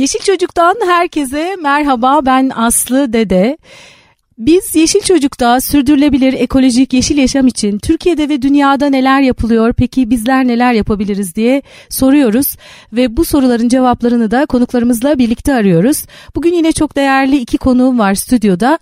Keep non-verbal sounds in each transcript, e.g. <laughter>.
Yeşil Çocuk'tan herkese merhaba ben Aslı Dede. Biz Yeşil Çocuk'ta sürdürülebilir ekolojik yeşil yaşam için Türkiye'de ve dünyada neler yapılıyor peki bizler neler yapabiliriz diye soruyoruz ve bu soruların cevaplarını da konuklarımızla birlikte arıyoruz. Bugün yine çok değerli iki konuğum var stüdyoda.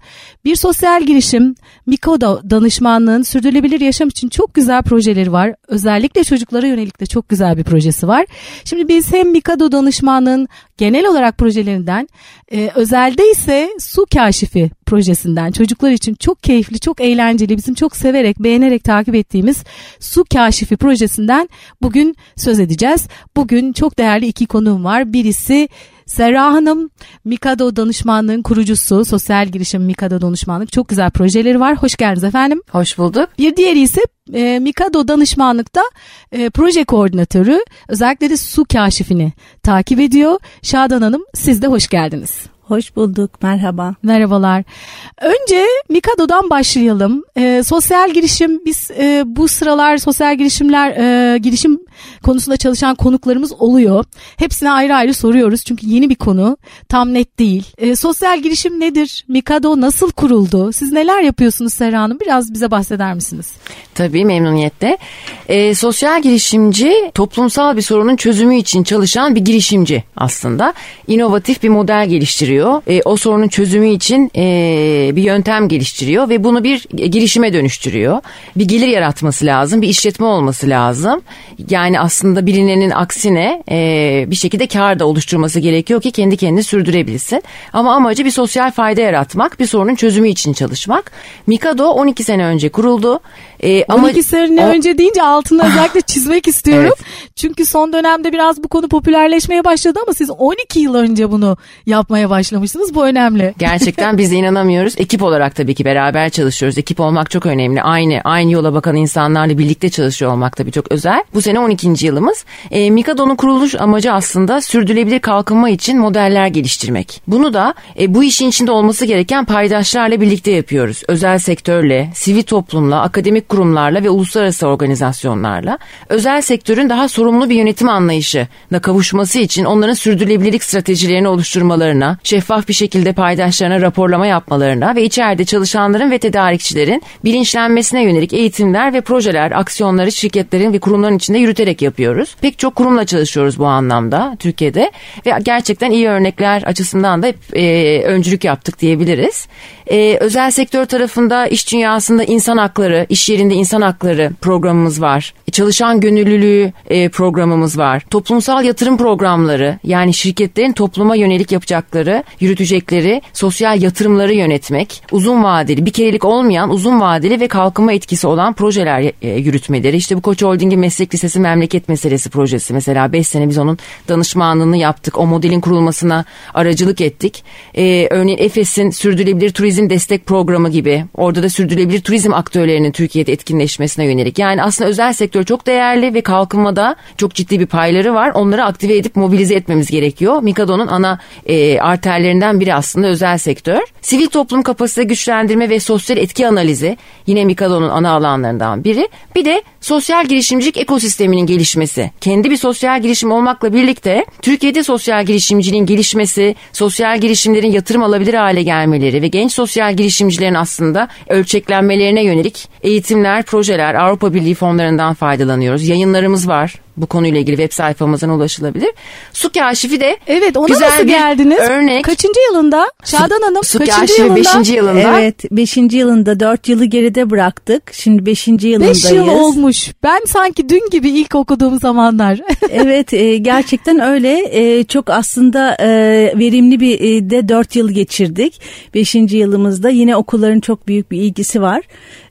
Bir sosyal girişim Mikodo danışmanlığın sürdürülebilir yaşam için çok güzel projeleri var. Özellikle çocuklara yönelik de çok güzel bir projesi var. Şimdi biz hem Mikado danışmanlığın genel olarak projelerinden e, özelde ise su kaşifi projesinden çocuklar için çok keyifli, çok eğlenceli, bizim çok severek, beğenerek takip ettiğimiz Su Kaşifi projesinden bugün söz edeceğiz. Bugün çok değerli iki konuğum var. Birisi Serra Hanım, Mikado danışmanlığın kurucusu, sosyal girişim Mikado danışmanlık. Çok güzel projeleri var. Hoş geldiniz efendim. Hoş bulduk. Bir diğeri ise e, Mikado danışmanlıkta e, proje koordinatörü. Özellikle de su kaşifini takip ediyor. Şadan Hanım siz de hoş geldiniz. Hoş bulduk, merhaba. Merhabalar. Önce Mikado'dan başlayalım. E, sosyal girişim, biz e, bu sıralar sosyal girişimler, e, girişim konusunda çalışan konuklarımız oluyor. Hepsine ayrı ayrı soruyoruz çünkü yeni bir konu, tam net değil. E, sosyal girişim nedir? Mikado nasıl kuruldu? Siz neler yapıyorsunuz Serra Hanım? Biraz bize bahseder misiniz? Tabii memnuniyetle. E, sosyal girişimci toplumsal bir sorunun çözümü için çalışan bir girişimci aslında. İnovatif bir model geliştiriyor. E, o sorunun çözümü için e, bir yöntem geliştiriyor ve bunu bir girişime dönüştürüyor. Bir gelir yaratması lazım, bir işletme olması lazım. Yani aslında bilinenin aksine e, bir şekilde kar da oluşturması gerekiyor ki kendi kendini sürdürebilsin. Ama amacı bir sosyal fayda yaratmak, bir sorunun çözümü için çalışmak. Mikado 12 sene önce kuruldu. E, 12 sene o... önce deyince altını <laughs> özellikle çizmek istiyorum. Evet. Çünkü son dönemde biraz bu konu popülerleşmeye başladı ama siz 12 yıl önce bunu yapmaya başlamışsınız. Bu önemli. Gerçekten biz de <laughs> inanamıyoruz. Ekip olarak tabii ki beraber çalışıyoruz. Ekip olmak çok önemli. Aynı aynı yola bakan insanlarla birlikte çalışıyor olmak tabii çok özel. Bu sene 12. yılımız. E, Mikado'nun kuruluş amacı aslında sürdürülebilir kalkınma için modeller geliştirmek. Bunu da e, bu işin içinde olması gereken paydaşlarla birlikte yapıyoruz. Özel sektörle, sivil toplumla, akademik kurumlarla ve uluslararası organizasyonlarla özel sektörün daha sorumlu bir yönetim anlayışına kavuşması için onların sürdürülebilirlik stratejilerini oluşturmalarına, şeffaf bir şekilde paydaşlarına raporlama yapmalarına ve içeride çalışanların ve tedarikçilerin bilinçlenmesine yönelik eğitimler ve projeler, aksiyonları şirketlerin ve kurumların içinde yürüterek yapıyoruz. Pek çok kurumla çalışıyoruz bu anlamda Türkiye'de ve gerçekten iyi örnekler açısından da hep e, öncülük yaptık diyebiliriz. E, özel sektör tarafında iş dünyasında insan hakları, iş yerinde insan hakları programımız var. E, çalışan gönüllülüğü e, programımız var. Toplumsal yatırım programları yani şirketlerin topluma yönelik yapacakları, yürütecekleri sosyal yatırımları yönetmek, uzun vadeli, bir kerelik olmayan uzun vadeli ve kalkınma etkisi olan projeler e, yürütmeleri. İşte bu Koç Holding'in meslek lisesi memleket meselesi projesi mesela 5 sene biz onun danışmanlığını yaptık. O modelin kurulmasına aracılık ettik. Ee, örneğin Efes'in sürdürülebilir turizm destek programı gibi orada da sürdürülebilir turizm aktörlerinin Türkiye'de etkinleşmesine yönelik. Yani aslında özel sektör çok değerli ve kalkınmada çok ciddi bir payları var. Onları aktive edip mobilize etmemiz gerekiyor. Mikado'nun ana e, arterlerinden biri aslında özel sektör. Sivil toplum kapasite güçlendirme ve sosyal etki analizi yine Mikado'nun ana alanlarından biri. Bir de sosyal girişimcilik ekosisteminin gelişmesi. Kendi bir sosyal girişim olmakla birlikte Türkiye'de sosyal girişimciliğin gelişmesi, sosyal girişimlerin yatırım alabilir hale gelmeleri ve genç sosyal girişimcilerin aslında ölçeklenmelerine yönelik eğitimler, projeler, Avrupa Birliği fonlarından faydalanıyoruz. Yayınlarımız var bu konuyla ilgili web sayfamızdan ulaşılabilir. Su kaşifi de evet, ona güzel nasıl bir geldiniz? örnek. Kaçıncı yılında? Şadan Hanım su kaçıncı kaşifi yılında? 5. yılında. Evet 5. yılında 4 yılı geride bıraktık. Şimdi 5. yılındayız. 5 yıl olmuş. Ben sanki dün gibi ilk okuduğum zamanlar. <laughs> evet e, gerçekten öyle. E, çok aslında e, verimli bir e, de 4 yıl geçirdik. 5. yılımızda yine okulların çok büyük bir ilgisi var.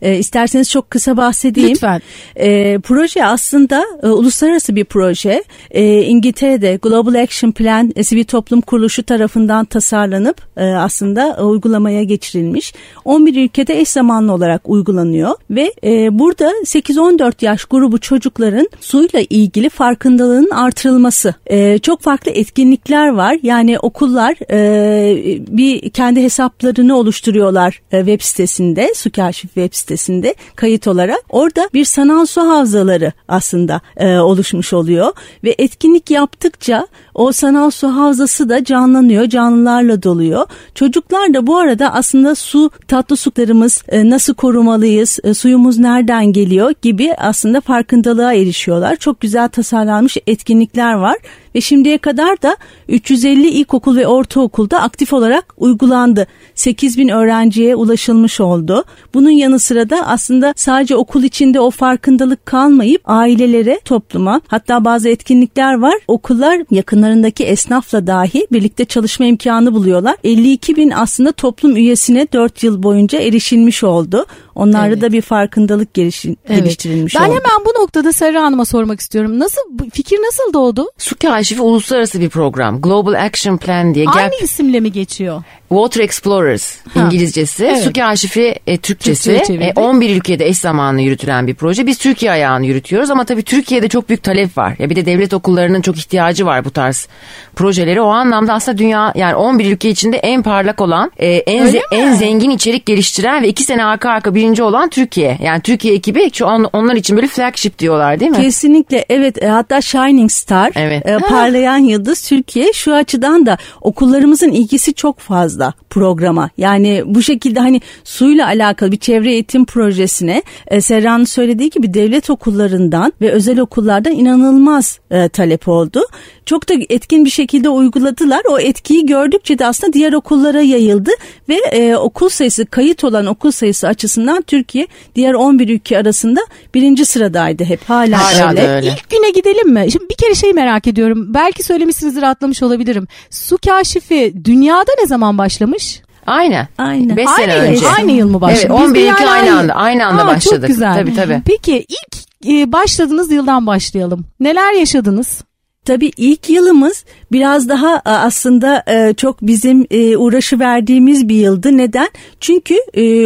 E, isterseniz çok kısa bahsedeyim. Lütfen. E, proje aslında e, uluslararası bir proje. E, İngiltere'de Global Action Plan e, Sivil Toplum Kuruluşu tarafından tasarlanıp e, aslında e, uygulamaya geçirilmiş. 11 ülkede eş zamanlı olarak uygulanıyor ve e, burada 8-14 yaş grubu çocukların suyla ilgili farkındalığının artırılması. E, çok farklı etkinlikler var. Yani okullar e, bir kendi hesaplarını oluşturuyorlar e, web sitesinde, Su Kaşif web sitesinde sitesinde kayıt olarak. Orada bir sanal su havzaları aslında e, oluşmuş oluyor ve etkinlik yaptıkça o sanal su havzası da canlanıyor, canlılarla doluyor. Çocuklar da bu arada aslında su, tatlı sularımız e, nasıl korumalıyız, e, suyumuz nereden geliyor gibi aslında farkındalığa erişiyorlar. Çok güzel tasarlanmış etkinlikler var ve şimdiye kadar da 350 ilkokul ve ortaokulda aktif olarak uygulandı. 8 bin öğrenciye ulaşılmış oldu. Bunun yanı sıra da aslında sadece okul içinde o farkındalık kalmayıp ailelere, topluma hatta bazı etkinlikler var. Okullar yakınlarındaki esnafla dahi birlikte çalışma imkanı buluyorlar. 52 bin aslında toplum üyesine 4 yıl boyunca erişilmiş oldu. Onlarda evet. da bir farkındalık gelişin, evet. geliştirilmiş ben oldu. Ben hemen bu noktada Serra Hanım'a sormak istiyorum. Nasıl fikir nasıl doğdu? Su Kaşifi uluslararası bir program. Global Action Plan diye. Aynı Gap... isimle mi geçiyor? Water Explorers ha. İngilizcesi, evet. Su Kaşifi e, Türkçesi. E, 11 ülkede eş zamanlı yürütülen bir proje. Biz Türkiye ayağını yürütüyoruz ama tabii Türkiye'de çok büyük talep var. Ya bir de devlet okullarının çok ihtiyacı var bu tarz projeleri. O anlamda aslında dünya yani 11 ülke içinde en parlak olan, e, en ze- en zengin içerik geliştiren ve iki sene arka arka birinci olan Türkiye. Yani Türkiye ekibi şu an onlar için böyle flagship diyorlar değil mi? Kesinlikle evet. E, hatta Shining Star, evet. e, parlayan yıldız Türkiye. Şu açıdan da okullarımızın ilgisi çok fazla fazla programa. Yani bu şekilde hani suyla alakalı bir çevre eğitim projesine e, Serra'nın söylediği gibi devlet okullarından ve özel okullardan inanılmaz e, talep oldu. Çok da etkin bir şekilde uyguladılar. O etkiyi gördükçe de aslında diğer okullara yayıldı ve e, okul sayısı kayıt olan okul sayısı açısından Türkiye diğer 11 ülke arasında birinci sıradaydı hep hala, hala öyle. öyle. İlk güne gidelim mi? Şimdi bir kere şey merak ediyorum. Belki söylemişsinizdir atlamış olabilirim. Su kaşifi dünyada ne zaman başlamış? Aynen. Aynen. 5 sene önce. Aynı yıl mı başladı? Evet 11 ülke aynı anda. Aynı anda Aa, başladık. Çok güzel. Tabii tabii. Peki ilk e, başladığınız yıldan başlayalım. Neler yaşadınız? Tabii ilk yılımız biraz daha e, aslında e, çok bizim e, uğraşı verdiğimiz bir yıldı. Neden? Çünkü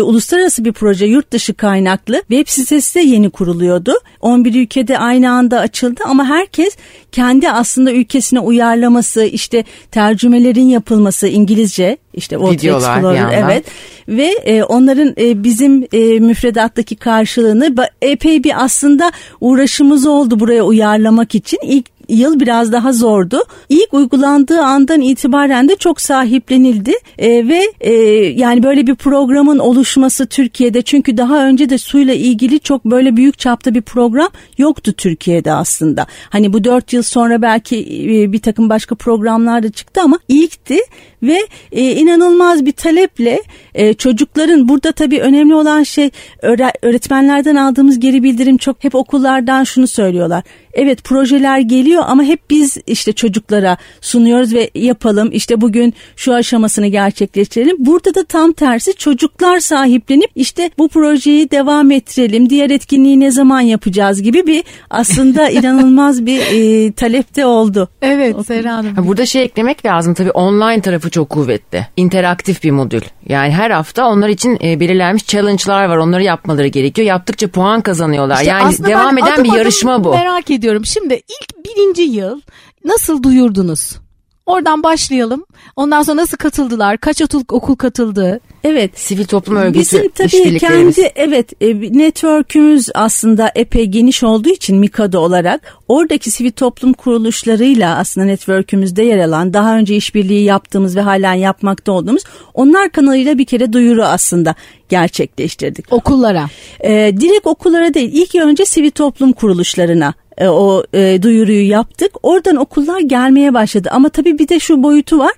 uluslararası bir proje yurt dışı kaynaklı web sitesi de yeni kuruluyordu. 11 ülkede aynı anda açıldı ama herkes kendi aslında ülkesine uyarlaması, işte tercümelerin yapılması İngilizce, işte Videolar Explorer, evet ve e, onların e, bizim e, müfredattaki karşılığını epey bir aslında uğraşımız oldu buraya uyarlamak için. İlk yıl biraz daha zordu. İlk uygulandığı andan itibaren de çok sahiplenildi e, ve e, yani böyle bir programın oluşması Türkiye'de çünkü daha önce de suyla ilgili çok böyle büyük çapta bir program yoktu Türkiye'de aslında. Hani bu dört yıl sonra belki e, bir takım başka programlar da çıktı ama ilkti ve e, inanılmaz bir taleple e, çocukların burada tabii önemli olan şey öğretmenlerden aldığımız geri bildirim çok hep okullardan şunu söylüyorlar. Evet projeler geliyor ama hep biz işte çocuklara sunuyoruz ve yapalım işte bugün şu aşamasını gerçekleştirelim. Burada da tam tersi çocuklar sahiplenip işte bu projeyi devam ettirelim. Diğer etkinliği ne zaman yapacağız gibi bir aslında <laughs> inanılmaz bir e, talep de oldu. Evet Serra Hanım. Burada şey eklemek lazım tabii online tarafı çok kuvvetli. İnteraktif bir modül. Yani her hafta onlar için e, belirlenmiş challenge'lar var. Onları yapmaları gerekiyor. Yaptıkça puan kazanıyorlar. İşte yani devam eden adım bir yarışma bu. Merak ediyorum. Şimdi ilk birinci yıl nasıl duyurdunuz? Oradan başlayalım. Ondan sonra nasıl katıldılar? Kaç okul, okul katıldı? Evet. Sivil toplum örgütü Bizim tabii kendi evet e, network'ümüz aslında epey geniş olduğu için Mikado olarak oradaki sivil toplum kuruluşlarıyla aslında network'ümüzde yer alan daha önce işbirliği yaptığımız ve halen yapmakta olduğumuz onlar kanalıyla bir kere duyuru aslında gerçekleştirdik. Okullara? Ee, direkt okullara değil ilk önce sivil toplum kuruluşlarına e, o e, duyuruyu yaptık. Oradan okullar gelmeye başladı. Ama tabii bir de şu boyutu var.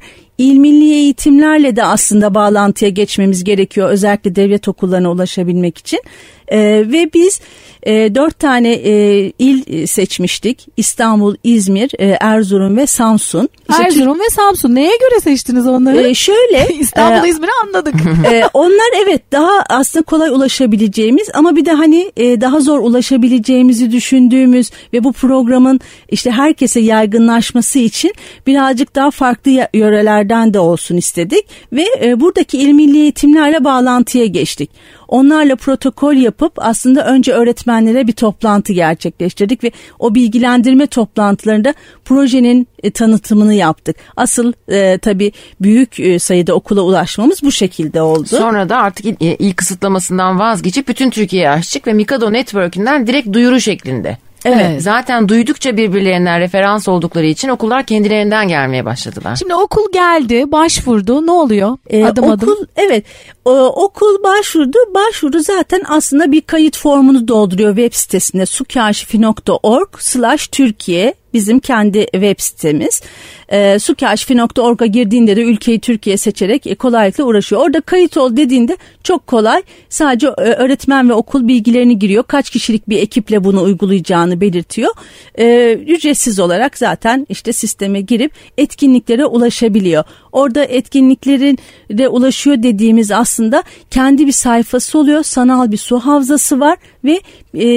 İl milli eğitimlerle de aslında bağlantıya geçmemiz gerekiyor. Özellikle devlet okullarına ulaşabilmek için. E, ve biz e, dört tane e, il seçmiştik. İstanbul, İzmir, e, Erzurum ve Samsun. İşte Erzurum ve Samsun. Neye göre seçtiniz onları? E, şöyle. <laughs> İstanbul, e, İzmir'i anladık. <laughs> e, onlar evet daha aslında kolay ulaşabileceğimiz ama bir de hani e, daha zor ulaşabileceğimizi düşündüğümüz ve bu programın işte herkese yaygınlaşması için birazcık daha farklı yörelerden ekiplerden de olsun istedik ve e, buradaki il milli eğitimlerle bağlantıya geçtik. Onlarla protokol yapıp aslında önce öğretmenlere bir toplantı gerçekleştirdik ve o bilgilendirme toplantılarında projenin e, tanıtımını yaptık. Asıl e, tabii büyük e, sayıda okula ulaşmamız bu şekilde oldu. Sonra da artık il, il kısıtlamasından vazgeçip bütün Türkiye'ye açtık ve Mikado Network'ünden direkt duyuru şeklinde. Evet. Zaten duydukça birbirlerinden referans oldukları için okullar kendilerinden gelmeye başladılar. Şimdi okul geldi, başvurdu. Ne oluyor? Ee, adım okul, adım. Evet o, okul başvurdu. Başvuru zaten aslında bir kayıt formunu dolduruyor web sitesinde sukaşifi.org slash Türkiye bizim kendi web sitemiz. E, sukaşifi.org'a girdiğinde de ülkeyi Türkiye seçerek e, kolaylıkla uğraşıyor. Orada kayıt ol dediğinde çok kolay. Sadece e, öğretmen ve okul bilgilerini giriyor. Kaç kişilik bir ekiple bunu uygulayacağını belirtiyor. E, ücretsiz olarak zaten işte sisteme girip etkinliklere ulaşabiliyor. Orada etkinliklerin de ulaşıyor dediğimiz aslında kendi bir sayfası oluyor. Sanal bir su havzası var ve e,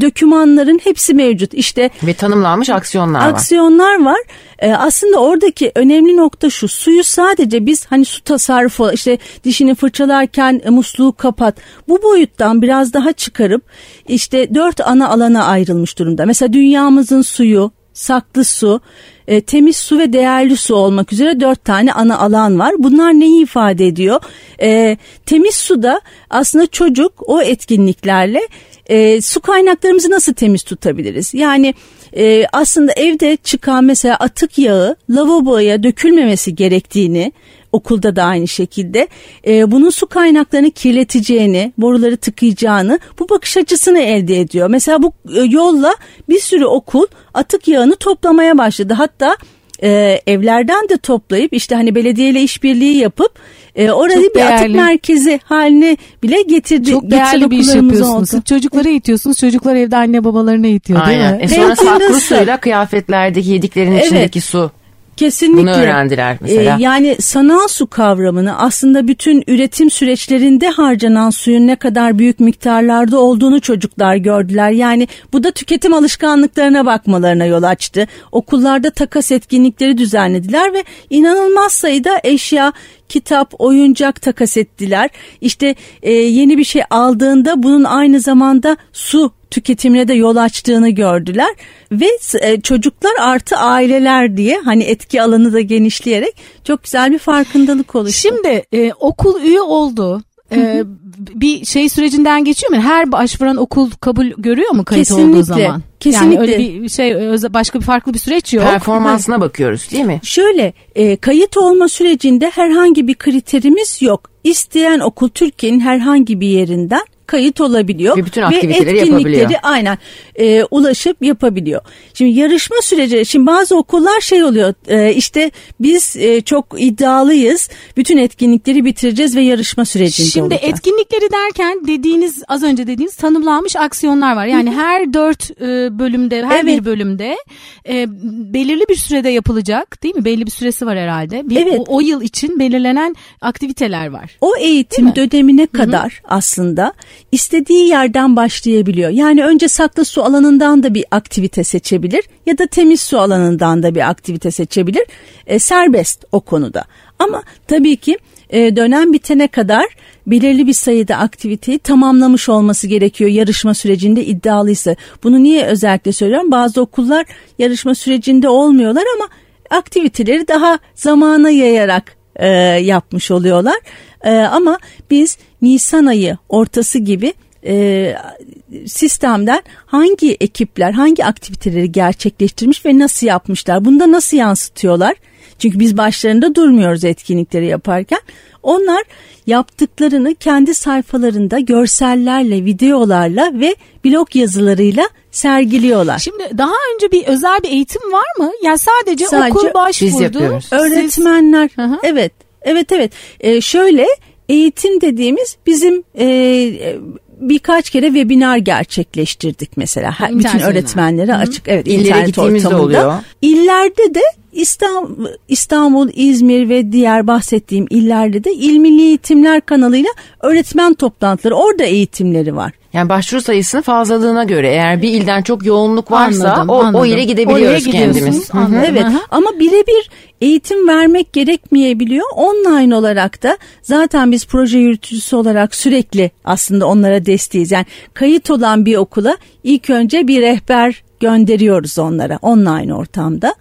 dokümanların hepsi mevcut. İşte Ve tanımlanmış aksiyonlar var. aksiyonlar var. Ee, aslında oradaki önemli nokta şu suyu sadece biz hani su tasarrufu işte dişini fırçalarken e, musluğu kapat bu boyuttan biraz daha çıkarıp işte dört ana alana ayrılmış durumda. Mesela dünyamızın suyu saklı su, e, temiz su ve değerli su olmak üzere dört tane ana alan var. Bunlar neyi ifade ediyor? E, temiz suda aslında çocuk o etkinliklerle e, su kaynaklarımızı nasıl temiz tutabiliriz? Yani e, aslında evde çıkan mesela atık yağı lavaboya dökülmemesi gerektiğini okulda da aynı şekilde e, bunun su kaynaklarını kirleteceğini, boruları tıkayacağını bu bakış açısını elde ediyor. Mesela bu e, yolla bir sürü okul atık yağını toplamaya başladı. Hatta e, evlerden de toplayıp işte hani belediyeyle işbirliği yapıp e, orayı Çok bir atık değerli. merkezi haline bile getirdi. Çok değerli bir iş yapıyorsunuz. oldu. Çocuklara eğitiyorsunuz. Çocuklar evde anne babalarına eğitiyor değil Aynen. mi? E sonra saklı suyla kıyafetlerdeki yediklerinin Evet. içindeki su. Kesinlikle. Bunu öğrendiler mesela. Ee, yani sanal su kavramını aslında bütün üretim süreçlerinde harcanan suyun ne kadar büyük miktarlarda olduğunu çocuklar gördüler. Yani bu da tüketim alışkanlıklarına bakmalarına yol açtı. Okullarda takas etkinlikleri düzenlediler ve inanılmaz sayıda eşya, kitap, oyuncak takas ettiler. İşte e, yeni bir şey aldığında bunun aynı zamanda su tüketimine de yol açtığını gördüler ve e, çocuklar artı aileler diye hani etki alanı da genişleyerek çok güzel bir farkındalık oluştu. Şimdi e, okul üye oldu. E, bir şey sürecinden geçiyor mu? Her başvuran okul kabul görüyor mu kayıt olduğu Kesinlikle, zaman? Yani kesinlikle. öyle bir şey başka bir farklı bir süreç yok. Performansına bakıyoruz değil mi? Şöyle e, kayıt olma sürecinde herhangi bir kriterimiz yok. İsteyen okul Türkiye'nin herhangi bir yerinden kayıt olabiliyor. Ve bütün aktiviteleri etkinlikleri yapabiliyor. aynen e, ulaşıp yapabiliyor. Şimdi yarışma süreci şimdi bazı okullar şey oluyor e, işte biz e, çok iddialıyız bütün etkinlikleri bitireceğiz ve yarışma sürecinde Şimdi olacağız. etkinlikleri derken dediğiniz az önce dediğiniz tanımlanmış aksiyonlar var. Yani her dört e, bölümde her Evet. bir bölümde e, belirli bir sürede yapılacak değil mi? Belli bir süresi var herhalde. Bir, Evet. o, o yıl için belirlenen aktiviteler var. O eğitim dönemine kadar aslında istediği yerden başlayabiliyor. Yani önce saklı su alanından da bir aktivite seçebilir ya da temiz su alanından da bir aktivite seçebilir. E, serbest o konuda. Ama tabii ki e, dönem bitene kadar belirli bir sayıda aktiviteyi tamamlamış olması gerekiyor yarışma sürecinde iddialıysa. Bunu niye özellikle söylüyorum? Bazı okullar yarışma sürecinde olmuyorlar ama aktiviteleri daha zamana yayarak e, yapmış oluyorlar. E, ama biz Nisan ayı ortası gibi e, sistemden hangi ekipler hangi aktiviteleri gerçekleştirmiş ve nasıl yapmışlar bunu da nasıl yansıtıyorlar çünkü biz başlarında durmuyoruz etkinlikleri yaparken onlar yaptıklarını kendi sayfalarında görsellerle videolarla ve blog yazılarıyla sergiliyorlar. Şimdi daha önce bir özel bir eğitim var mı? Yani sadece, Sadece okul başvurdu. biz yapıyoruz. Siz- Öğretmenler hı. evet evet evet Ee, şöyle eğitim dediğimiz bizim e, e, birkaç kere webinar gerçekleştirdik mesela İnternet bütün öğretmenlere açık evet İllere internet ortamında. oluyor. İllerde de İstanbul, İstanbul, İzmir ve diğer bahsettiğim illerde de İl Milli Eğitimler kanalıyla öğretmen toplantıları orada eğitimleri var. Yani başvuru sayısının fazlalığına göre eğer bir ilden çok yoğunluk varsa Anladım, o, o anladım. ile Oraya gidebiliyoruz kendimiz. Anladım. Evet hı. ama birebir eğitim vermek gerekmeyebiliyor. Online olarak da zaten biz proje yürütücüsü olarak sürekli aslında onlara desteğiz. Yani kayıt olan bir okula ilk önce bir rehber gönderiyoruz onlara online ortamda.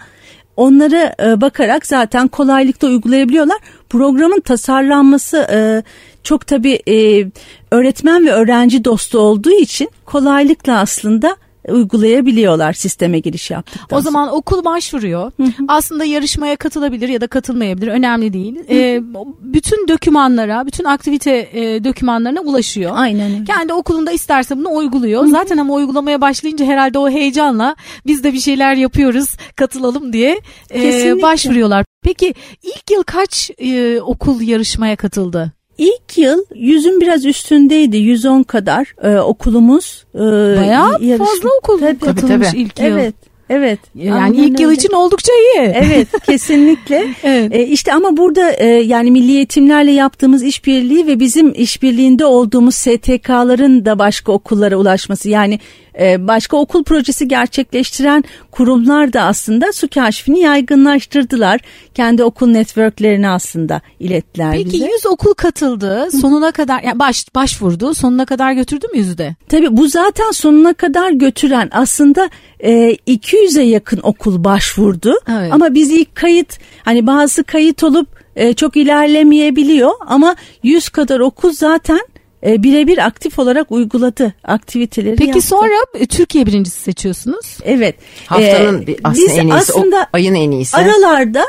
Onlara e, bakarak zaten kolaylıkla uygulayabiliyorlar. Programın tasarlanması e, çok tabii e, öğretmen ve öğrenci dostu olduğu için kolaylıkla aslında uygulayabiliyorlar sisteme giriş yaptıktan O zaman okul başvuruyor. Aslında yarışmaya katılabilir ya da katılmayabilir. Önemli değil. Ee, bütün dokümanlara, bütün aktivite e, dokümanlarına ulaşıyor. Aynen öyle. Kendi okulunda isterse bunu uyguluyor. Zaten ama uygulamaya başlayınca herhalde o heyecanla biz de bir şeyler yapıyoruz, katılalım diye e, Kesinlikle. başvuruyorlar. Peki ilk yıl kaç e, okul yarışmaya katıldı? İlk yıl yüzün biraz üstündeydi. 110 kadar e, okulumuz. E, Bayağı yarışma- fazla okul Tabii. katılmış tabii. ilk yıl. Evet. Evet. Yani Aynen ilk yıl öyle. için oldukça iyi. Evet <laughs> kesinlikle. <laughs> Evet. E, işte ama burada e, yani milli eğitimlerle yaptığımız işbirliği ve bizim işbirliğinde olduğumuz STK'ların da başka okullara ulaşması yani başka okul projesi gerçekleştiren kurumlar da aslında su kaşfini yaygınlaştırdılar. Kendi okul networklerini aslında ilettiler Peki bize. 100 okul katıldı. Sonuna kadar yani baş başvurdu. Sonuna kadar götürdü mü yüzde? Tabii bu zaten sonuna kadar götüren aslında e, 200'e yakın okul başvurdu. Evet. Ama biz ilk kayıt hani bazı kayıt olup e, çok ilerlemeyebiliyor ama 100 kadar okul zaten e, birebir aktif olarak uyguladı aktiviteleri Peki yaptı. sonra e, Türkiye birincisi seçiyorsunuz. Evet. Haftanın E, bir- aslında biz en iyisi, o aslında ayın en iyisi. Aralarda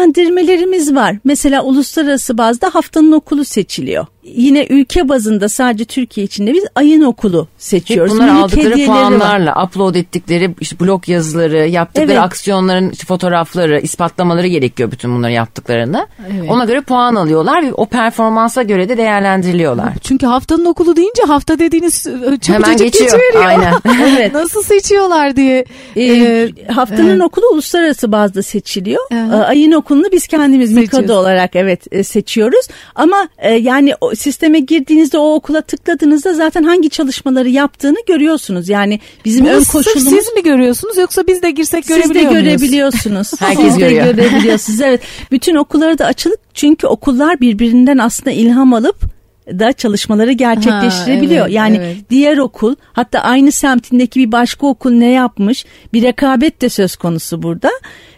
değerlendirmelerimiz var. Mesela uluslararası bazda haftanın okulu seçiliyor. Yine ülke bazında sadece Türkiye içinde biz ayın okulu Hep seçiyoruz. bunlar Minik aldıkları hediyeleri var. puanlarla upload ettikleri işte blog yazıları, yaptıkları Evet. aksiyonların işte fotoğrafları, ispatlamaları gerekiyor bütün bunları yaptıklarını. Evet. Ona göre puan alıyorlar ve o performansa göre de değerlendiriliyorlar. Çünkü haftanın okulu deyince hafta dediğiniz e, çabucacık Hemen geçiyor. geçiveriyor. Aynen. <laughs> Evet. Nasıl seçiyorlar diye. Ee, e, haftanın evet. okulu uluslararası bazda seçiliyor. Ee, ayın okulunu biz kendimiz. Mikado olarak evet e, seçiyoruz. Ama e, yani o sisteme girdiğinizde o okula tıkladığınızda zaten hangi çalışmaları yaptığını görüyorsunuz. Yani bizim Bunu ön koşulumuz siz mi görüyorsunuz yoksa biz de girsek Siz de görebiliyor görebiliyorsunuz. <laughs> Herkes Siz de görüyor. görebiliyorsunuz. Evet. Bütün okullara da açılık çünkü okullar birbirinden aslında ilham alıp da çalışmaları gerçekleştirebiliyor. Ha, evet, yani evet. diğer okul hatta aynı semtindeki bir başka okul ne yapmış bir rekabet de söz konusu burada.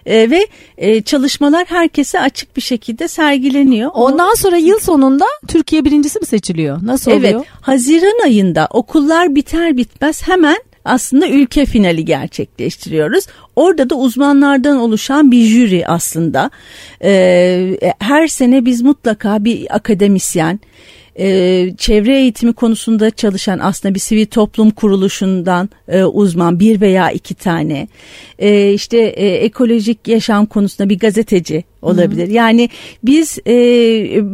Ee, ve e, çalışmalar herkese açık bir şekilde sergileniyor. Ondan sonra yıl sonunda Türkiye birincisi mi seçiliyor? Nasıl Evet, oluyor? Haziran ayında okullar biter bitmez hemen aslında ülke finali gerçekleştiriyoruz. Orada da uzmanlardan oluşan bir jüri aslında. Ee, her sene biz mutlaka bir akademisyen, e, çevre eğitimi konusunda çalışan aslında bir sivil toplum kuruluşundan e, uzman bir veya iki tane e, işte e, ekolojik yaşam konusunda bir gazeteci olabilir. Yani biz e,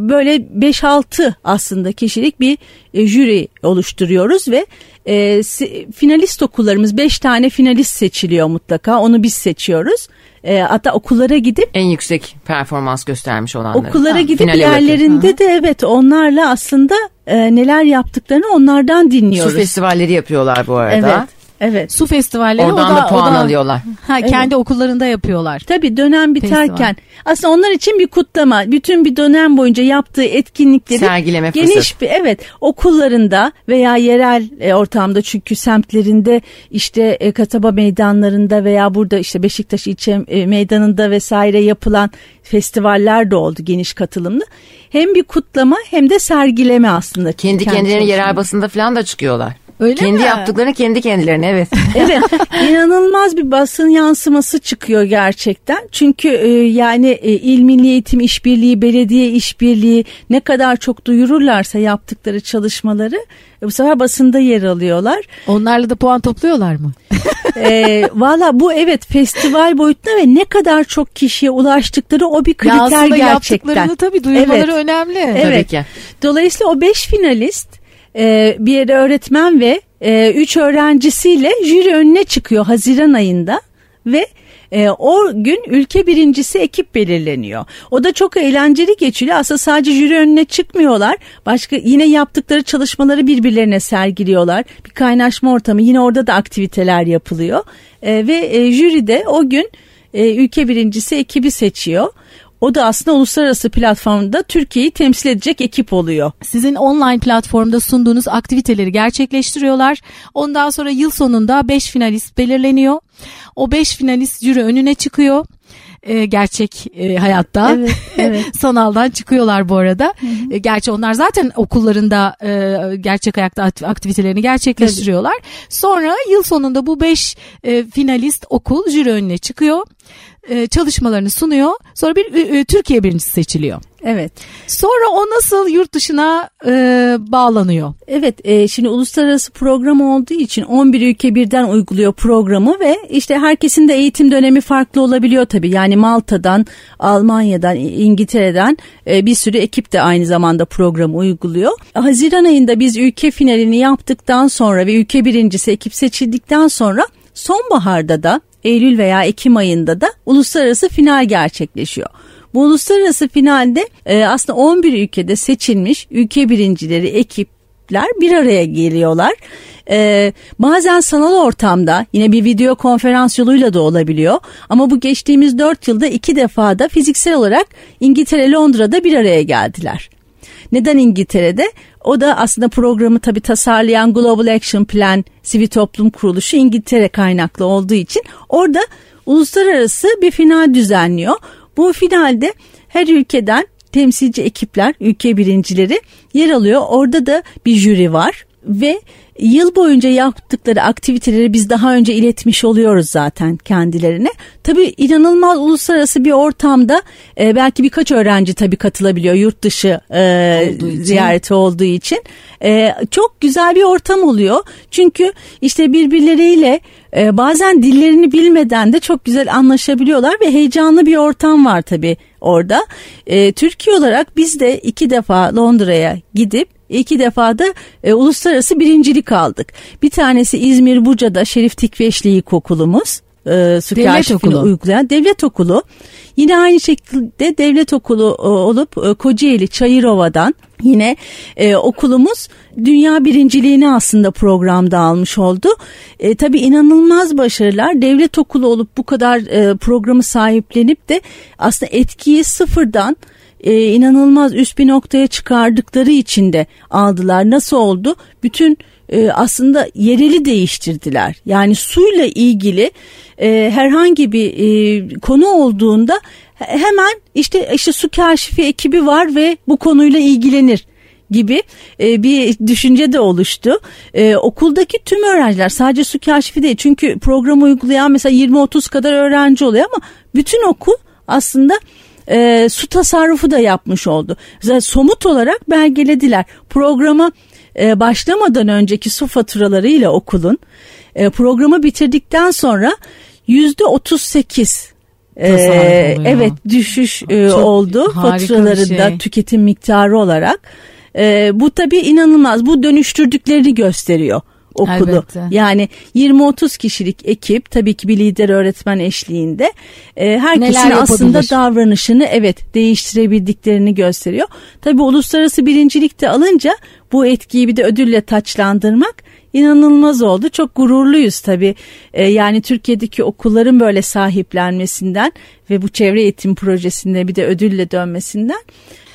böyle 5-6 aslında kişilik bir e, jüri oluşturuyoruz ve e, finalist okullarımız 5 tane finalist seçiliyor mutlaka onu biz seçiyoruz. E, hatta okullara gidip En yüksek performans göstermiş olanları. Okullara Ha, gidip yerlerinde de evet onlarla aslında e, neler yaptıklarını onlardan Su dinliyoruz. festivalleri yapıyorlar bu arada. Evet. Evet. Su festivalleri Oradan o da, da puan o da, alıyorlar. Ha, kendi okullarında yapıyorlar. Tabii dönem biterken Festival. aslında onlar için bir kutlama. Bütün bir dönem boyunca yaptığı etkinlikleri Sergileme geniş fırsatı. bir evet okullarında veya yerel e, ortamda çünkü semtlerinde işte e, kasaba meydanlarında veya burada işte Beşiktaş ilçe e, meydanında vesaire yapılan festivaller de oldu geniş katılımlı. Hem bir kutlama hem de sergileme aslında. Kendi Kendi kendilerine yerel basında falan da çıkıyorlar. Öyle kendi mi? yaptıklarını kendi kendilerine evet. <laughs> Evet inanılmaz bir basın yansıması çıkıyor gerçekten. Çünkü e, yani e, il milli eğitim işbirliği, belediye işbirliği ne kadar çok duyururlarsa yaptıkları çalışmaları e, bu sefer basında yer alıyorlar. Onlarla da puan topluyorlar mı? <laughs> E, Valla bu evet festival boyutunda ve ne kadar çok kişiye ulaştıkları o bir Ya kriter aslında gerçekten. yaptıklarını tabii duyurmaları Evet. önemli. Tabii Evet. ki. Dolayısıyla o beş finalist e, bir öğretmen ve e, üç öğrencisiyle jüri önüne çıkıyor Haziran ayında ve e, o gün ülke birincisi ekip belirleniyor. O da çok eğlenceli geçiyor. Aslında sadece jüri önüne çıkmıyorlar. Başka yine yaptıkları çalışmaları birbirlerine sergiliyorlar. Bir kaynaşma ortamı. Yine orada da aktiviteler yapılıyor. E, ve e, jüri de o gün ülke birincisi ekibi seçiyor. O da aslında uluslararası platformda Türkiye'yi temsil edecek ekip oluyor. Sizin online platformda sunduğunuz aktiviteleri gerçekleştiriyorlar. Ondan sonra yıl sonunda 5 finalist belirleniyor. O 5 finalist jüri önüne çıkıyor e, gerçek e, hayatta. Evet, evet. <laughs> Sanaldan çıkıyorlar bu arada. Hı hı. E, gerçi onlar zaten okullarında e, gerçek hayatta aktivitelerini gerçekleştiriyorlar. Tabii. Sonra yıl sonunda bu beş e, finalist okul jüri önüne çıkıyor e, çalışmalarını sunuyor. Sonra bir e, Türkiye birincisi seçiliyor. Evet. Sonra o nasıl yurt dışına e, bağlanıyor? Evet e, şimdi uluslararası program olduğu için 11 ülke birden uyguluyor programı ve işte herkesin de eğitim dönemi farklı olabiliyor tabii. Yani Malta'dan, Almanya'dan, İngiltere'den e, bir sürü ekip de aynı zamanda programı uyguluyor. Haziran ayında biz ülke finalini yaptıktan sonra ve ülke birincisi ekip seçildikten sonra sonbaharda da Eylül veya Ekim ayında da uluslararası final gerçekleşiyor. Bu uluslararası finalde e, aslında 11 ülkede seçilmiş ülke birincileri ekipler bir araya geliyorlar. Ee, bazen sanal ortamda yine bir video konferans yoluyla da olabiliyor. Ama bu geçtiğimiz 4 yılda iki defa da fiziksel olarak İngiltere Londra'da bir araya geldiler. Neden İngiltere'de? O da aslında programı tabi tasarlayan Global Action Plan Sivil Toplum Kuruluşu İngiltere kaynaklı olduğu için orada uluslararası bir final düzenliyor. Bu finalde her ülkeden temsilci ekipler, ülke birincileri yer alıyor. Orada da bir jüri var ve yıl boyunca yaptıkları aktiviteleri biz daha önce iletmiş oluyoruz zaten kendilerine. Tabii inanılmaz uluslararası bir ortamda e, belki birkaç öğrenci tabii katılabiliyor yurt dışı e, olduğu ziyareti olduğu için. E, çok güzel bir ortam oluyor. Çünkü işte birbirleriyle e, bazen dillerini bilmeden de çok güzel anlaşabiliyorlar ve heyecanlı bir ortam var tabii orada. E, Türkiye olarak biz de iki defa Londra'ya gidip iki defa da e, uluslararası birincilik aldık. Bir tanesi İzmir Buca'da Şerif Tikveşli İlkokulumuz. E, devlet okulu. uygulayan devlet okulu. Yine aynı şekilde devlet okulu e, olup e, Kocaeli Çayırova'dan yine e, okulumuz dünya birinciliğini aslında programda almış oldu. E, tabii inanılmaz başarılar. Devlet okulu olup bu kadar e, programı sahiplenip de aslında etkiyi sıfırdan e, inanılmaz üst bir noktaya çıkardıkları için de aldılar. Nasıl oldu? Bütün e, aslında yereli değiştirdiler. Yani suyla ilgili e, herhangi bir e, konu olduğunda hemen işte işte su kaşifi ekibi var ve bu konuyla ilgilenir gibi e, bir düşünce de oluştu. E, okuldaki tüm öğrenciler sadece su kaşifi değil çünkü programı uygulayan mesela 20-30 kadar öğrenci oluyor ama bütün okul aslında e, su tasarrufu da yapmış oldu. Zaten somut olarak belgelediler. Programa e, başlamadan önceki su faturalarıyla okulun e, programı bitirdikten sonra yüzde otuz sekiz ee, evet düşüş e, oldu faturalarında şey. tüketim miktarı olarak. E, bu tabii inanılmaz. Bu dönüştürdüklerini gösteriyor okulu. Elbette. Yani 20-30 kişilik ekip tabii ki bir lider öğretmen eşliğinde e, herkesin aslında davranışını evet değiştirebildiklerini gösteriyor. Tabii uluslararası birincilik de alınca bu etkiyi bir de ödülle taçlandırmak inanılmaz oldu. Çok gururluyuz tabii. E, yani Türkiye'deki okulların böyle sahiplenmesinden ve bu çevre eğitim projesinde bir de ödülle dönmesinden.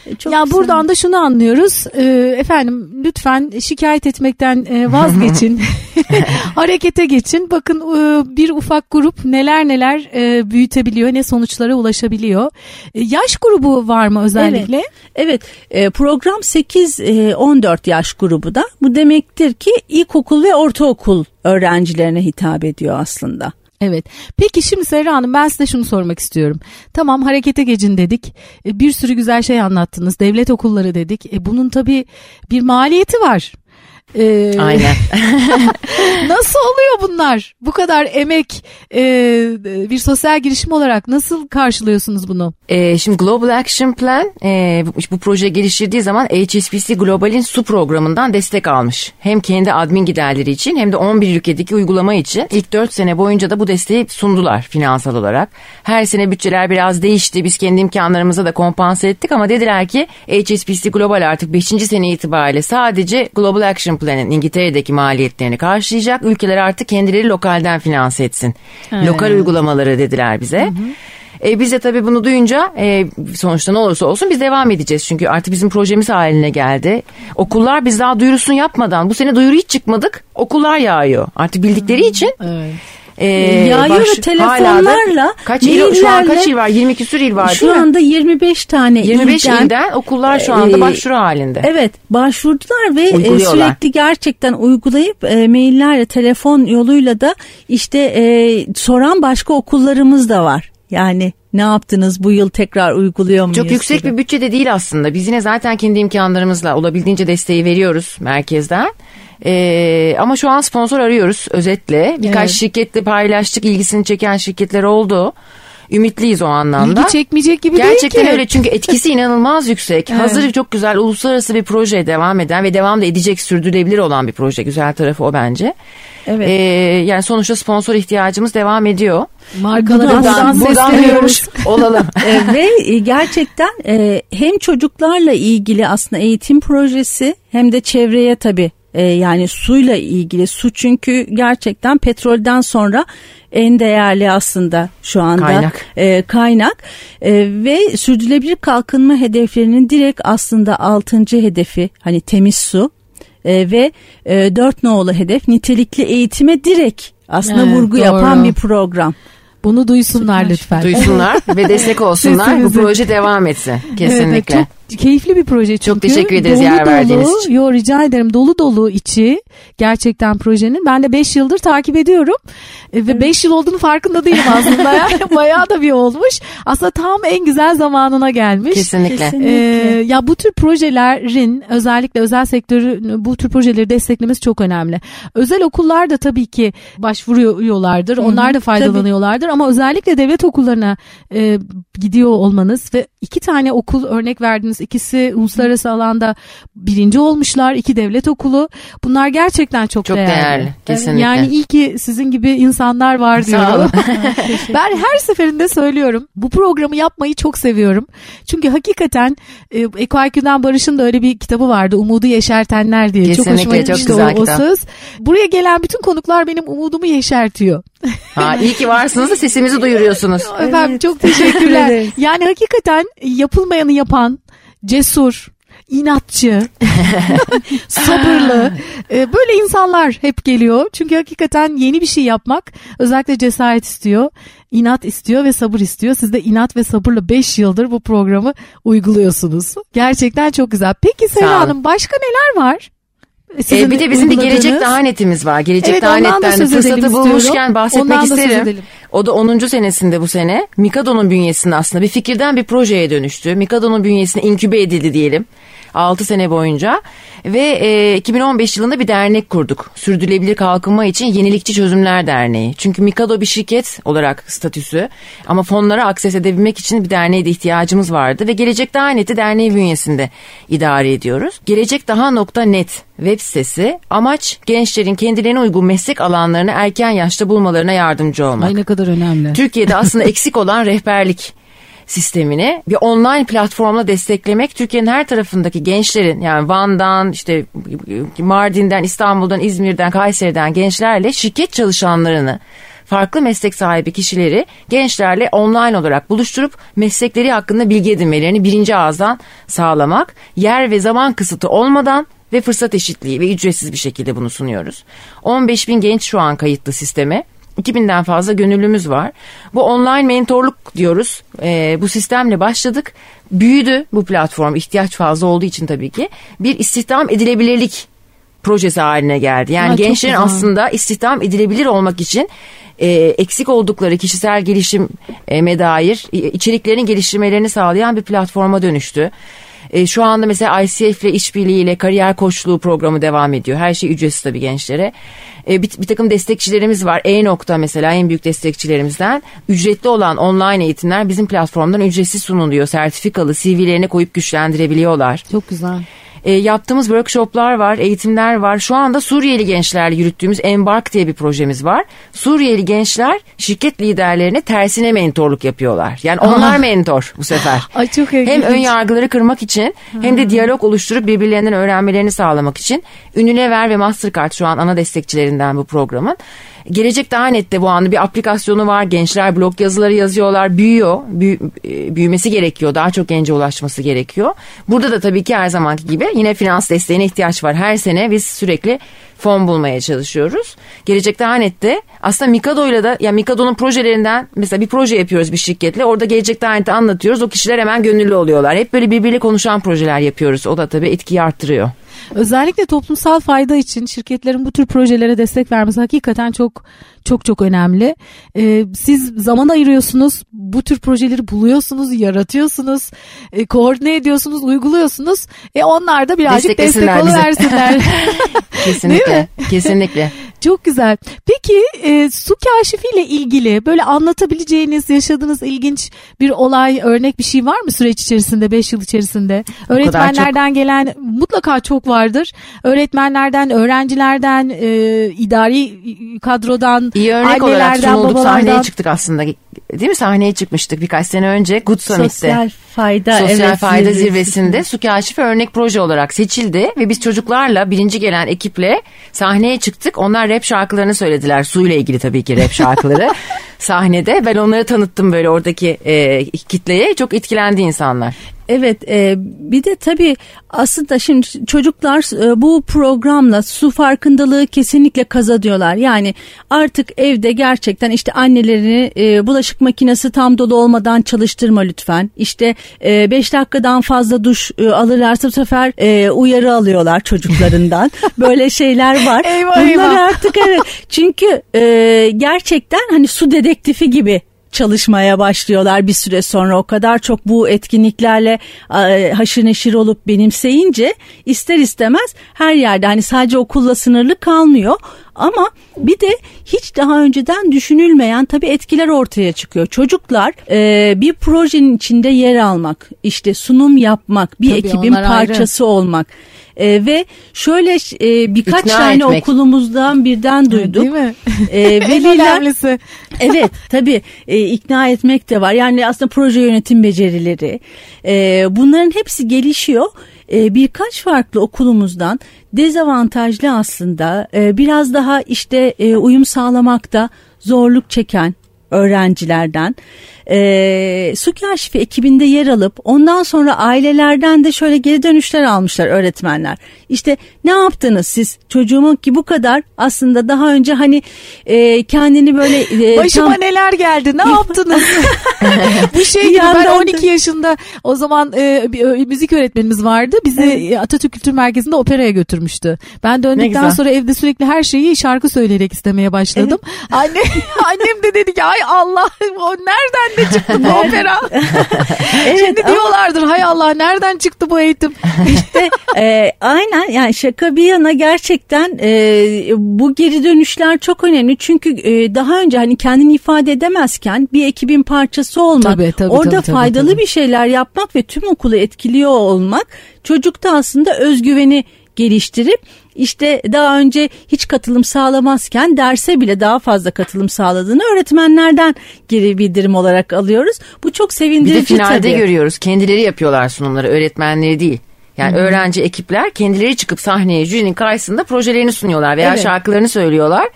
E, çok ya güzel. buradan da şunu anlıyoruz. E, efendim lütfen şikayet etmekten e, vazgeçin. <laughs> <laughs> Harekete geçin. Bakın e, bir ufak grup neler neler e, büyütebiliyor, ne sonuçlara ulaşabiliyor. E, yaş grubu var mı özellikle? Evet. Evet. E, program 8-14 e, yaş grubu da. Bu demektir ki ilkokul ve ortaokul öğrencilerine hitap ediyor aslında. Evet. Peki şimdi Serra Hanım ben size şunu sormak istiyorum. Tamam harekete geçin dedik. E, bir sürü güzel şey anlattınız. Devlet okulları dedik. E, bunun tabii bir maliyeti var. Ee, Aynen. <laughs> nasıl oluyor bunlar? Bu kadar emek e, bir sosyal girişim olarak nasıl karşılıyorsunuz bunu? E, şimdi Global Action Plan e, bu, bu proje geliştirdiği zaman HSBC Global'in su programından destek almış. Hem kendi admin giderleri için hem de 11 ülkedeki uygulama için ilk 4 sene boyunca da bu desteği sundular finansal olarak. Her sene bütçeler biraz değişti. Biz kendi imkanlarımıza da kompanse ettik ama dediler ki HSBC Global artık 5. sene itibariyle sadece Global Action Plan'in İngiltere'deki maliyetlerini karşılayacak. Ülkeler artık kendileri lokalden finanse etsin. Lokal uygulamaları dediler bize. E, biz de tabii bunu duyunca e, sonuçta ne olursa olsun biz devam edeceğiz. Çünkü artık bizim projemiz haline geldi. Okullar biz daha duyurusunu yapmadan bu sene duyuru hiç çıkmadık. Okullar yağıyor. Artık bildikleri için. Evet. E, Yağıyor baş- ve telefonlarla, da- kaç il, şu an kaç il var? 20 küsur il var Şu değil mi? anda 25 tane 25 ilden, ilden okullar şu anda e, başvuru halinde. Evet başvurdular ve e, sürekli gerçekten uygulayıp e, maillerle telefon yoluyla da işte e, soran başka okullarımız da var. Yani ne yaptınız bu yıl tekrar uyguluyor muyuz? Çok yüksek gibi. bir bütçe de değil aslında. Biz yine zaten kendi imkanlarımızla olabildiğince desteği veriyoruz merkezden. Ee, ama şu an sponsor arıyoruz özetle. Birkaç Evet. şirketle paylaştık. ilgisini çeken şirketler oldu. Ümitliyiz o anlamda. İlgi çekmeyecek gibi Gerçekten değil ki. öyle çünkü etkisi <laughs> inanılmaz yüksek. Hazır çok güzel uluslararası bir proje devam eden ve devam da edecek sürdürülebilir olan bir proje. Güzel tarafı o bence. Evet. Ee, yani sonuçta sponsor ihtiyacımız devam ediyor. Markalara Buradan- buradan, Buradan sesleniyoruz. olalım. <laughs> E, ve e, gerçekten e, hem çocuklarla ilgili aslında eğitim projesi hem de çevreye tabii e, yani suyla ilgili su çünkü gerçekten petrolden sonra en değerli aslında şu anda Kaynak. e, kaynak E, ve sürdürülebilir kalkınma hedeflerinin direkt aslında altıncı hedefi hani temiz su e, ve e, dört nolu hedef nitelikli eğitime direkt aslında Evet, vurgu doğru. yapan bir program. Bunu duysunlar lütfen. Duysunlar ve destek <laughs> olsunlar. Bu proje devam etsin. Kesinlikle. Evet, çok keyifli bir proje çünkü. Çok teşekkür ederiz dolu yer dolu, verdiğiniz için. Yo rica ederim dolu dolu içi gerçekten projenin. Ben de 5 yıldır takip ediyorum E, ve 5 yıl olduğunu farkında değilim aslında. <laughs> Yani bayağı da bir olmuş. Aslında tam en güzel zamanına gelmiş. Kesinlikle. Kesin. Ee, ya bu tür projelerin özellikle özel sektörün bu tür projeleri desteklemesi çok önemli. Özel okullar da tabii ki başvuruyorlardır. Onlar da faydalanıyorlardır ama özellikle devlet okullarına e, gidiyor olmanız ve iki tane okul örnek verdiniz. İkisi uluslararası alanda birinci olmuşlar. iki devlet okulu. Bunlar gerçekten çok, Çok değerli. değerli, kesinlikle. Yani iyi ki sizin gibi insanlar var diyorum. <laughs> <laughs> ben her seferinde söylüyorum. Bu programı yapmayı çok seviyorum. Çünkü hakikaten e, Eko IQ'dan Barış'ın da öyle bir kitabı vardı. Umudu yeşertenler diye. çok Kesinlikle, hoşuma çok gitmişti güzel o, o kitap. söz. Buraya gelen bütün konuklar benim umudumu yeşertiyor. Ha, iyi ki varsınız da sesimizi duyuruyorsunuz. <laughs> Efendim çok teşekkürler. yani hakikaten yapılmayanı yapan, cesur, inatçı, <laughs> sabırlı e, böyle insanlar hep geliyor. Çünkü hakikaten yeni bir şey yapmak özellikle cesaret istiyor, inat istiyor ve sabır istiyor. Siz de inat ve sabırla 5 yıldır bu programı uyguluyorsunuz. Gerçekten çok güzel. Peki Sera. Hanım başka neler var? Sizin Ee, bir de bizim bir gelecek uyguladığınız? daha netimiz var. Gelecek Evet, daha ondan da netten de fırsatı istiyorum. bulmuşken bahsetmek Ondan isterim. O da 10. senesinde bu sene. Mikado'nun bünyesinde aslında bir fikirden bir projeye dönüştü. Mikado'nun bünyesine inkübe edildi diyelim. 6 sene boyunca ve e, 2015 yılında bir dernek kurduk. Sürdürülebilir kalkınma için Yenilikçi Çözümler Derneği. Çünkü Mikado bir şirket olarak statüsü ama fonlara akses edebilmek için bir derneğe de ihtiyacımız vardı ve Gelecek Daha Net'i derneği bünyesinde idare ediyoruz. Gelecek Daha nokta net web sitesi amaç gençlerin kendilerine uygun meslek alanlarını erken yaşta bulmalarına yardımcı olmak. Ay ne kadar önemli. Türkiye'de aslında <laughs> eksik olan rehberlik sistemini bir online platformla desteklemek Türkiye'nin her tarafındaki gençlerin yani Van'dan işte Mardin'den İstanbul'dan İzmir'den Kayseri'den gençlerle şirket çalışanlarını farklı meslek sahibi kişileri gençlerle online olarak buluşturup meslekleri hakkında bilgi edinmelerini birinci ağızdan sağlamak, yer ve zaman kısıtı olmadan ve fırsat eşitliği ve ücretsiz bir şekilde bunu sunuyoruz. 15 bin genç şu an kayıtlı sisteme. 2000'den fazla gönüllümüz var. Bu online mentorluk diyoruz. Ee, bu sistemle başladık. Büyüdü bu platform ihtiyaç fazla olduğu için tabii ki. Bir istihdam edilebilirlik projesi haline geldi. Yani Ha, gençlerin aslında istihdam edilebilir olmak için e, eksik oldukları kişisel gelişime dair e, içeriklerini geliştirmelerini sağlayan bir platforma dönüştü. E, şu anda mesela ICF ile işbirliğiyle kariyer koçluğu programı devam ediyor. Her şey ücretsiz tabii gençlere. E, bir, bir takım destekçilerimiz var. E-nokta mesela en büyük destekçilerimizden. Ücretli olan online eğitimler bizim platformdan ücretsiz sunuluyor. Sertifikalı CV'lerine koyup güçlendirebiliyorlar. Çok güzel. E, yaptığımız workshoplar var, eğitimler var. Şu anda Suriyeli gençlerle yürüttüğümüz Embark diye bir projemiz var. Suriyeli gençler şirket liderlerine tersine mentorluk yapıyorlar. Yani onlar mentor bu sefer. <laughs> Ay çok Hem ilginç. ön yargıları kırmak için hem de diyalog oluşturup birbirlerinden öğrenmelerini sağlamak için Unilever ve Mastercard şu an ana destekçilerinden bu programın. Gelecek daha nette bu anı bir aplikasyonu var. Gençler blog yazıları yazıyorlar. Büyüyor. Büyü- e, büyümesi gerekiyor. Daha çok gence ulaşması gerekiyor. Burada da tabii ki her zamanki gibi yine finans desteğine ihtiyaç var. Her sene biz sürekli fon bulmaya çalışıyoruz. Gelecek daha nette aslında Mikado'yla da ya Mikado'nun projelerinden mesela bir proje yapıyoruz bir şirketle. Orada gelecek daha nette anlatıyoruz. O kişiler hemen gönüllü oluyorlar. Hep böyle birbiriyle konuşan projeler yapıyoruz. O da tabii etkiyi arttırıyor. Özellikle toplumsal fayda için şirketlerin bu tür projelere destek vermesi hakikaten çok çok çok önemli. Ee, siz zaman ayırıyorsunuz, bu tür projeleri buluyorsunuz, yaratıyorsunuz, e, koordine ediyorsunuz, uyguluyorsunuz. E onlar da birazcık destek oluversinler. <laughs> Kesinlikle. Kesinlikle. Çok güzel. Peki e, su kaşifiyle ilgili böyle anlatabileceğiniz, yaşadığınız ilginç bir olay, örnek bir şey var mı süreç içerisinde, 5 yıl içerisinde? Öğretmenlerden gelen mutlaka çok vardır. Öğretmenlerden, öğrencilerden, e, idari kadrodan, İyi örnek olarak annelerden, sahneye babalardan. çıktık aslında. Değil mi? Sahneye çıkmıştık birkaç sene önce Good Summit'te. Sosyal fayda. Sosyal evet, fayda zirvesi. zirvesinde su kaşifi örnek proje olarak seçildi ve biz çocuklarla birinci gelen ekiple sahneye çıktık. Onlar rap şarkılarını söylediler. Suyla ilgili tabii ki rap şarkıları <laughs> sahnede. Ben onları tanıttım böyle oradaki e, kitleye. Çok etkilendi insanlar. Evet e, bir de tabii aslında şimdi çocuklar e, bu programla su farkındalığı kesinlikle kazanıyorlar. Yani artık evde gerçekten işte annelerini e, bulaşık makinesi tam dolu olmadan çalıştırma lütfen. İşte 5 dakikadan fazla duş e, alırlarsa bu sefer e, uyarı alıyorlar çocuklarından. <laughs> Böyle şeyler var. Eyvah, Bunlar eyvah. artık evet çünkü e, gerçekten hani su dedektifi gibi çalışmaya başlıyorlar bir süre sonra o kadar çok bu etkinliklerle haşır neşir olup benimseyince ister istemez her yerde hani sadece okulla sınırlı kalmıyor ama bir de hiç daha önceden düşünülmeyen tabii etkiler ortaya çıkıyor. Çocuklar e, bir projenin içinde yer almak, işte sunum yapmak, bir Tabii, ekibin onlar ayrı. parçası olmak e, ve şöyle e, birkaç İkna tane etmek. okulumuzdan birden duyduk. Değil mi? E, <laughs> veliler önemlisi. evet tabii e, ikna etmek de var. Yani aslında proje yönetim becerileri e, bunların hepsi gelişiyor. E, birkaç farklı okulumuzdan dezavantajlı aslında e, biraz daha işte e, uyum sağlamakta zorluk çeken öğrencilerden e, su kaşifi ekibinde yer alıp ondan sonra ailelerden de şöyle geri dönüşler almışlar öğretmenler. İşte ne yaptınız siz çocuğumun ki bu kadar aslında daha önce hani e, kendini böyle e, <laughs> Başıma tam- neler geldi ne yaptınız? <laughs> Bu şey gibi ben yandan da- 12 yaşında o zaman e, bir ö- müzik öğretmenimiz vardı. Bizi e, Atatürk Kültür Merkezi'nde operaya götürmüştü. Ben döndükten sonra evde sürekli her şeyi şarkı söyleyerek istemeye başladım. Anne <laughs> annem de dedi ki ay Allah o nereden de çıktı bu opera? <laughs> <laughs> Şimdi diyorlardır hay Allah nereden çıktı bu eğitim? <laughs> İşte e, aynen yani şaka bir yana gerçekten e, bu geri dönüşler çok önemli. Çünkü e, daha önce hani kendini ifade edemezken bir ekibin parçası olmak, Tabii, tabii, orada tabii, tabii, faydalı tabii. bir şeyler yapmak ve tüm okulu etkiliyor olmak çocukta aslında özgüveni geliştirip işte daha önce hiç katılım sağlamazken derse bile daha fazla katılım sağladığını öğretmenlerden geri bildirim olarak alıyoruz. Bu çok Bir sevindirici de finalde tabii. görüyoruz. Kendileri yapıyorlar sunumları, öğretmenleri değil. Yani öğrenci ekipler kendileri çıkıp sahneye jürinin karşısında projelerini sunuyorlar veya Evet. şarkılarını söylüyorlar.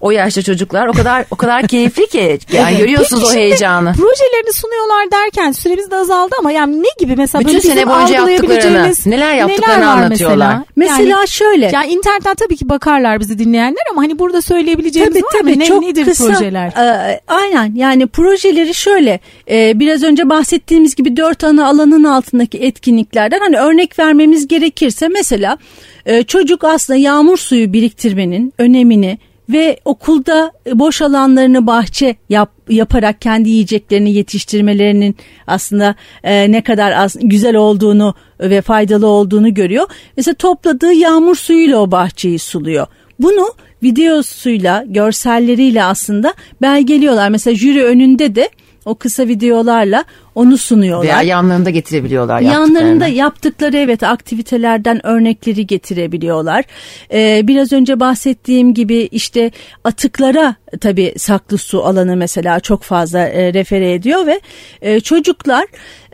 O yaşta çocuklar o kadar o kadar keyifli ki yani görüyorsunuz Peki o heyecanı. Projelerini sunuyorlar derken süremiz de azaldı ama yani ne gibi mesela Bütün sene boyunca yaptıklarını, neler yaptıklarını var anlatıyorlar. Mesela Yani- şöyle. Ya internetten tabii ki bakarlar bizi dinleyenler ama hani burada söyleyebileceğimiz Tabii var tabii mı? Ne, çok nedir kısa. projeler? e, aynen yani projeleri şöyle e, biraz önce bahsettiğimiz gibi dört ana alanın altındaki etkinliklerden hani örnek vermemiz gerekirse mesela e, çocuk aslında yağmur suyu biriktirmenin önemini ve okulda boş alanlarını bahçe yap, yaparak kendi yiyeceklerini yetiştirmelerinin aslında e, ne kadar az, güzel olduğunu ve faydalı olduğunu görüyor. Mesela topladığı yağmur suyuyla o bahçeyi suluyor. Bunu videosuyla, görselleriyle aslında belgeliyorlar. Mesela jüri önünde de o kısa videolarla onu sunuyorlar. Veya yanlarında getirebiliyorlar Yanlarında yaptıkları evet aktivitelerden örnekleri getirebiliyorlar. Ee, biraz önce bahsettiğim gibi işte atıklara tabii saklı su alanı mesela çok fazla e, refere ediyor ve e, çocuklar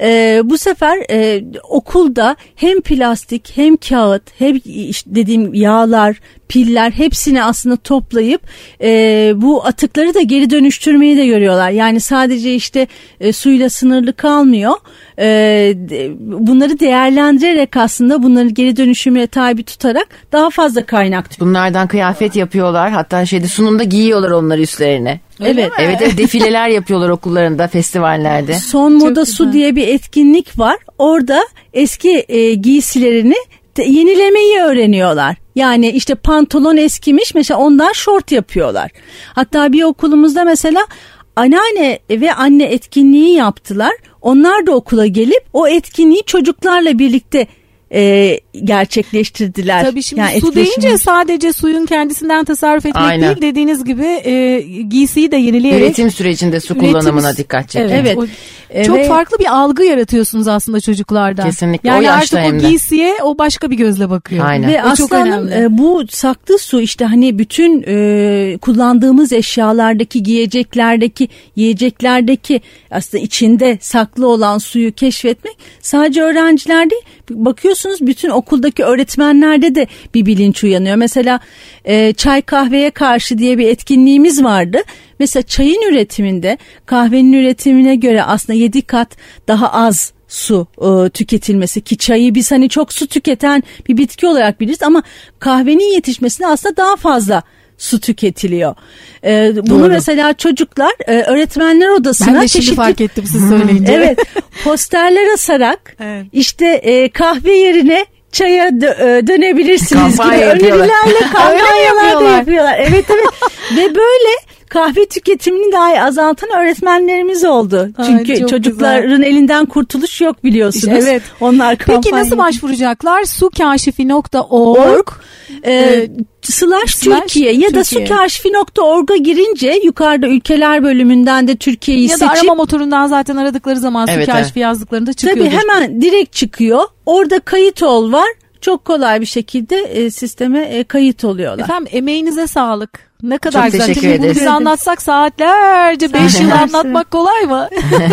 e, bu sefer e, okulda hem plastik hem kağıt hem işte dediğim yağlar piller hepsini aslında toplayıp e, bu atıkları da geri dönüştürmeyi de görüyorlar. Yani sadece işte e, suyla sınırlı kalmıyor. E, bunları değerlendirerek aslında bunları geri dönüşüme tabi tutarak daha fazla kaynak. Bunlardan kıyafet yapıyorlar. Hatta şeyde sunumda giyiyorlar onları üstlerine. Evet. Evet, evet <laughs> defileler yapıyorlar okullarında, festivallerde. Son Moda Su diye bir etkinlik var. Orada eski e, giysilerini yenilemeyi öğreniyorlar. Yani işte pantolon eskimiş mesela ondan şort yapıyorlar. Hatta bir okulumuzda mesela anneanne ve anne etkinliği yaptılar. Onlar da okula gelip o etkinliği çocuklarla birlikte e, gerçekleştirdiler. Tabii şimdi yani su deyince sadece suyun kendisinden tasarruf etmek Aynen. değil dediğiniz gibi e, giysiyi de yenileyerek. Üretim sürecinde su üretim, kullanımına dikkat çekin. Evet. evet. O, çok farklı bir algı yaratıyorsunuz aslında çocuklarda. Kesinlikle yani o yaşta artık o giysiye o başka bir gözle bakıyor. Aynen. Ve o önemli. E, bu saklı su işte hani bütün e, kullandığımız eşyalardaki giyeceklerdeki yiyeceklerdeki aslında içinde saklı olan suyu keşfetmek sadece öğrenciler değil bakıyorsunuz bütün okuldaki öğretmenlerde de bir bilinç uyanıyor. Mesela e, çay kahveye karşı diye bir etkinliğimiz vardı. Mesela çayın üretiminde kahvenin üretimine göre aslında 7 kat daha az su e, tüketilmesi ki çayı biz hani çok su tüketen bir bitki olarak biliriz ama kahvenin yetişmesinde aslında daha fazla su tüketiliyor. Ee, bunu Doğru. mesela çocuklar e, öğretmenler odasına ben de şimdi çeşitli... fark ettim siz söyleyince. evet posterler asarak <laughs> evet. işte e, kahve yerine çaya dö- e, dönebilirsiniz Kampanya gibi önerilerle <laughs> kampanyalar da yapıyorlar. Evet evet <laughs> ve böyle kahve tüketimini dahi azaltan öğretmenlerimiz oldu. Ay, Çünkü çocukların güzel. elinden kurtuluş yok biliyorsunuz. Evet. Onlar kampanya... Peki nasıl başvuracaklar? sukaşifi.org ee, e, slash, slash Türkiye ya da sukaşifi.org'a girince yukarıda ülkeler bölümünden de Türkiye'yi seçip. Ya da arama motorundan zaten aradıkları zaman evet, sukaşifi evet. yazdıklarında çıkıyor. Tabii hemen direkt çıkıyor. Orada kayıt ol var çok kolay bir şekilde e, sisteme e, kayıt oluyorlar. Efendim emeğinize sağlık. Ne kadar Çok güzel. Teşekkür ederiz. Biz anlatsak saatlerce 5 yıl anlatmak kolay mı?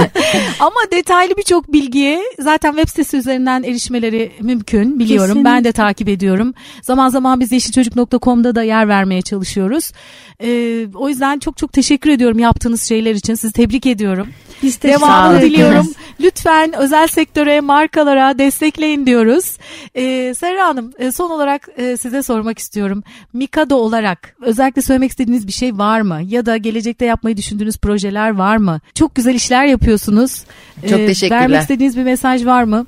<laughs> Ama detaylı birçok bilgiye zaten web sitesi üzerinden erişmeleri mümkün biliyorum. Kesinlikle. Ben de takip ediyorum. Zaman zaman biz yeşilçocuk.com'da da yer vermeye çalışıyoruz. Ee, o yüzden çok çok teşekkür ediyorum yaptığınız şeyler için. Sizi tebrik ediyorum. Biz de Devamını diliyorum. Lütfen özel sektöre, markalara destekleyin diyoruz. Ee, Serra Hanım e, son olarak e, size sormak istiyorum. Mikado olarak özellikle söylemek istediğiniz bir şey var mı? Ya da gelecekte yapmayı düşündüğünüz projeler var mı? Çok güzel işler yapıyorsunuz. Çok ee, teşekkürler. Vermek istediğiniz bir mesaj var mı?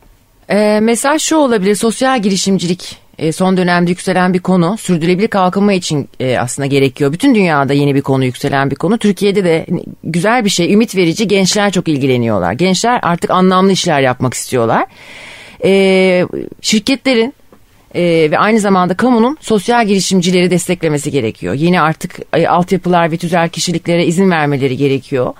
Ee, mesaj şu olabilir. Sosyal girişimcilik e, son dönemde yükselen bir konu. Sürdürülebilir kalkınma için e, aslında gerekiyor. Bütün dünyada yeni bir konu yükselen bir konu. Türkiye'de de güzel bir şey, ümit verici. Gençler çok ilgileniyorlar. Gençler artık anlamlı işler yapmak istiyorlar. E, şirketlerin ve aynı zamanda kamunun sosyal girişimcileri desteklemesi gerekiyor. Yeni artık e, altyapılar ve tüzel kişiliklere izin vermeleri gerekiyor.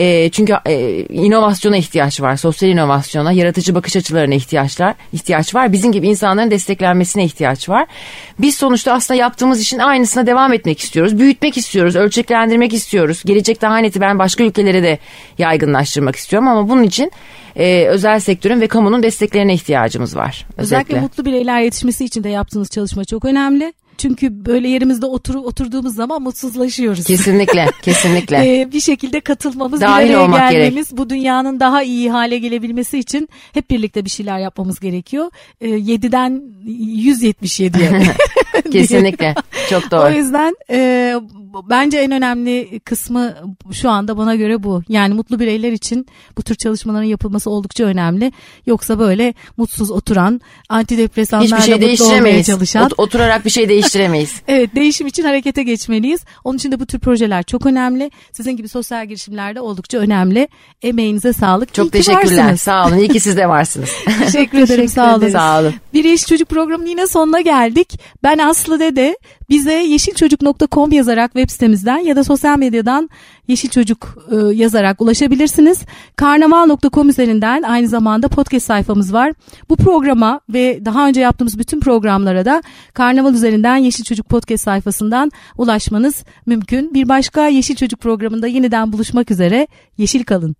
E, çünkü e, inovasyona ihtiyaç var. Sosyal inovasyona, yaratıcı bakış açılarına ihtiyaçlar ihtiyaç var. Bizim gibi insanların desteklenmesine ihtiyaç var. Biz sonuçta aslında yaptığımız işin aynısına devam etmek istiyoruz. Büyütmek istiyoruz, ölçeklendirmek istiyoruz. Gelecekte Hanet'i ben başka ülkelere de yaygınlaştırmak istiyorum ama bunun için e, özel sektörün ve kamunun desteklerine ihtiyacımız var. Özellikle, özellikle mutlu bireyler yetişmesi için de yaptığınız çalışma çok önemli. Çünkü böyle yerimizde otur, oturduğumuz zaman mutsuzlaşıyoruz. Kesinlikle, <laughs> kesinlikle. ee, bir şekilde katılmamız, Dahil bir araya olmak gelmemiz, gerek. bu dünyanın daha iyi hale gelebilmesi için hep birlikte bir şeyler yapmamız gerekiyor. Ee, 7'den 177'ye. <laughs> kesinlikle, <laughs> çok doğru. O yüzden e, bence en önemli kısmı şu anda bana göre bu. Yani mutlu bireyler için bu tür çalışmaların yapılması oldukça önemli. Yoksa böyle mutsuz oturan, antidepresanlarla Hiçbir şey olmaya çalışan. Ot- oturarak bir şey değiştiremeyiz. <laughs> evet değişim için harekete geçmeliyiz. Onun için de bu tür projeler çok önemli. Sizin gibi sosyal girişimlerde oldukça önemli. Emeğinize sağlık. Çok İyi teşekkürler. Sağ olun. İyi ki siz de varsınız. <laughs> Teşekkür ederim. <laughs> Sağ olun. Sağ olun. Bir İş Çocuk programının yine sonuna geldik. Ben Aslı Dede. Biz bize yeşilçocuk.com yazarak web sitemizden ya da sosyal medyadan Yeşil Çocuk e, yazarak ulaşabilirsiniz. Karnaval.com üzerinden aynı zamanda podcast sayfamız var. Bu programa ve daha önce yaptığımız bütün programlara da Karnaval üzerinden Yeşil Çocuk podcast sayfasından ulaşmanız mümkün. Bir başka Yeşil Çocuk programında yeniden buluşmak üzere. Yeşil kalın.